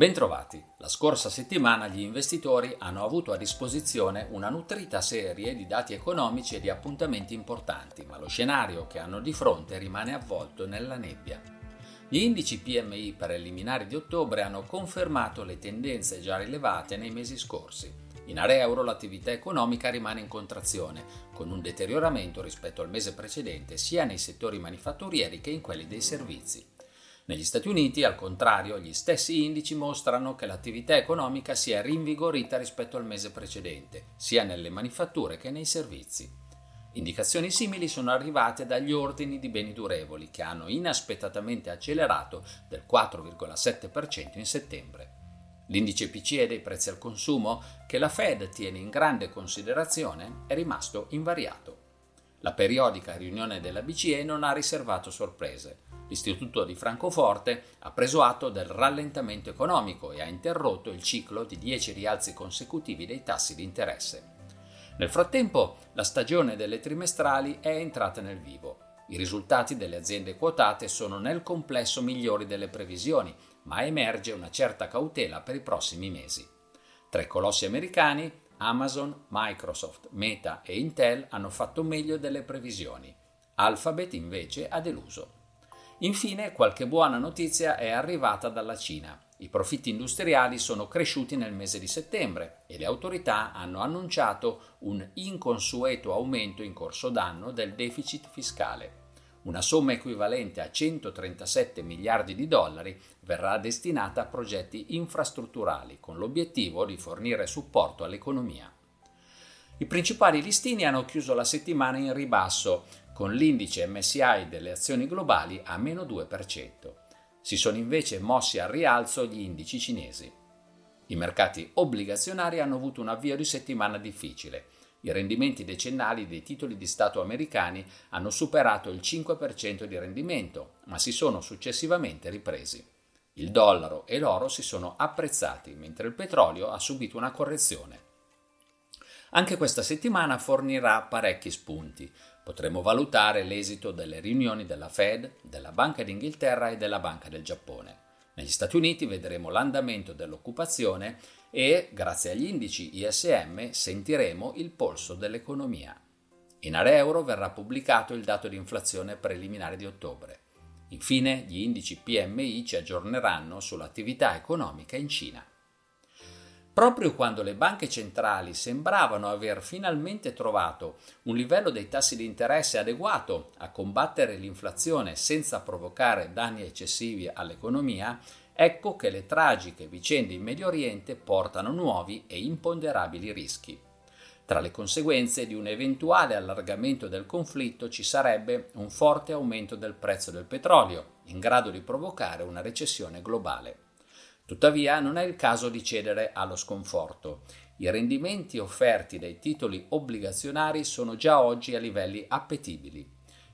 Bentrovati. La scorsa settimana gli investitori hanno avuto a disposizione una nutrita serie di dati economici e di appuntamenti importanti, ma lo scenario che hanno di fronte rimane avvolto nella nebbia. Gli indici PMI preliminari di ottobre hanno confermato le tendenze già rilevate nei mesi scorsi. In area euro l'attività economica rimane in contrazione, con un deterioramento rispetto al mese precedente sia nei settori manifatturieri che in quelli dei servizi. Negli Stati Uniti, al contrario, gli stessi indici mostrano che l'attività economica si è rinvigorita rispetto al mese precedente, sia nelle manifatture che nei servizi. Indicazioni simili sono arrivate dagli ordini di beni durevoli, che hanno inaspettatamente accelerato del 4,7% in settembre. L'indice PCE dei prezzi al consumo, che la Fed tiene in grande considerazione, è rimasto invariato. La periodica riunione della BCE non ha riservato sorprese l'Istituto di Francoforte ha preso atto del rallentamento economico e ha interrotto il ciclo di 10 rialzi consecutivi dei tassi di interesse. Nel frattempo, la stagione delle trimestrali è entrata nel vivo. I risultati delle aziende quotate sono nel complesso migliori delle previsioni, ma emerge una certa cautela per i prossimi mesi. Tra i colossi americani, Amazon, Microsoft, Meta e Intel hanno fatto meglio delle previsioni. Alphabet invece ha deluso. Infine, qualche buona notizia è arrivata dalla Cina. I profitti industriali sono cresciuti nel mese di settembre e le autorità hanno annunciato un inconsueto aumento in corso d'anno del deficit fiscale. Una somma equivalente a 137 miliardi di dollari verrà destinata a progetti infrastrutturali con l'obiettivo di fornire supporto all'economia. I principali listini hanno chiuso la settimana in ribasso, con l'indice MSI delle azioni globali a meno 2%. Si sono invece mossi al rialzo gli indici cinesi. I mercati obbligazionari hanno avuto un avvio di settimana difficile. I rendimenti decennali dei titoli di Stato americani hanno superato il 5% di rendimento, ma si sono successivamente ripresi. Il dollaro e l'oro si sono apprezzati, mentre il petrolio ha subito una correzione. Anche questa settimana fornirà parecchi spunti. Potremo valutare l'esito delle riunioni della Fed, della Banca d'Inghilterra e della Banca del Giappone. Negli Stati Uniti vedremo l'andamento dell'occupazione e, grazie agli indici ISM, sentiremo il polso dell'economia. In area euro verrà pubblicato il dato di inflazione preliminare di ottobre. Infine, gli indici PMI ci aggiorneranno sull'attività economica in Cina. Proprio quando le banche centrali sembravano aver finalmente trovato un livello dei tassi di interesse adeguato a combattere l'inflazione senza provocare danni eccessivi all'economia, ecco che le tragiche vicende in Medio Oriente portano nuovi e imponderabili rischi. Tra le conseguenze di un eventuale allargamento del conflitto ci sarebbe un forte aumento del prezzo del petrolio, in grado di provocare una recessione globale. Tuttavia non è il caso di cedere allo sconforto. I rendimenti offerti dai titoli obbligazionari sono già oggi a livelli appetibili.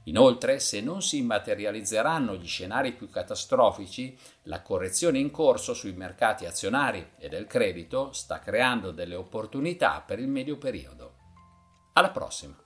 Inoltre, se non si materializzeranno gli scenari più catastrofici, la correzione in corso sui mercati azionari e del credito sta creando delle opportunità per il medio periodo. Alla prossima!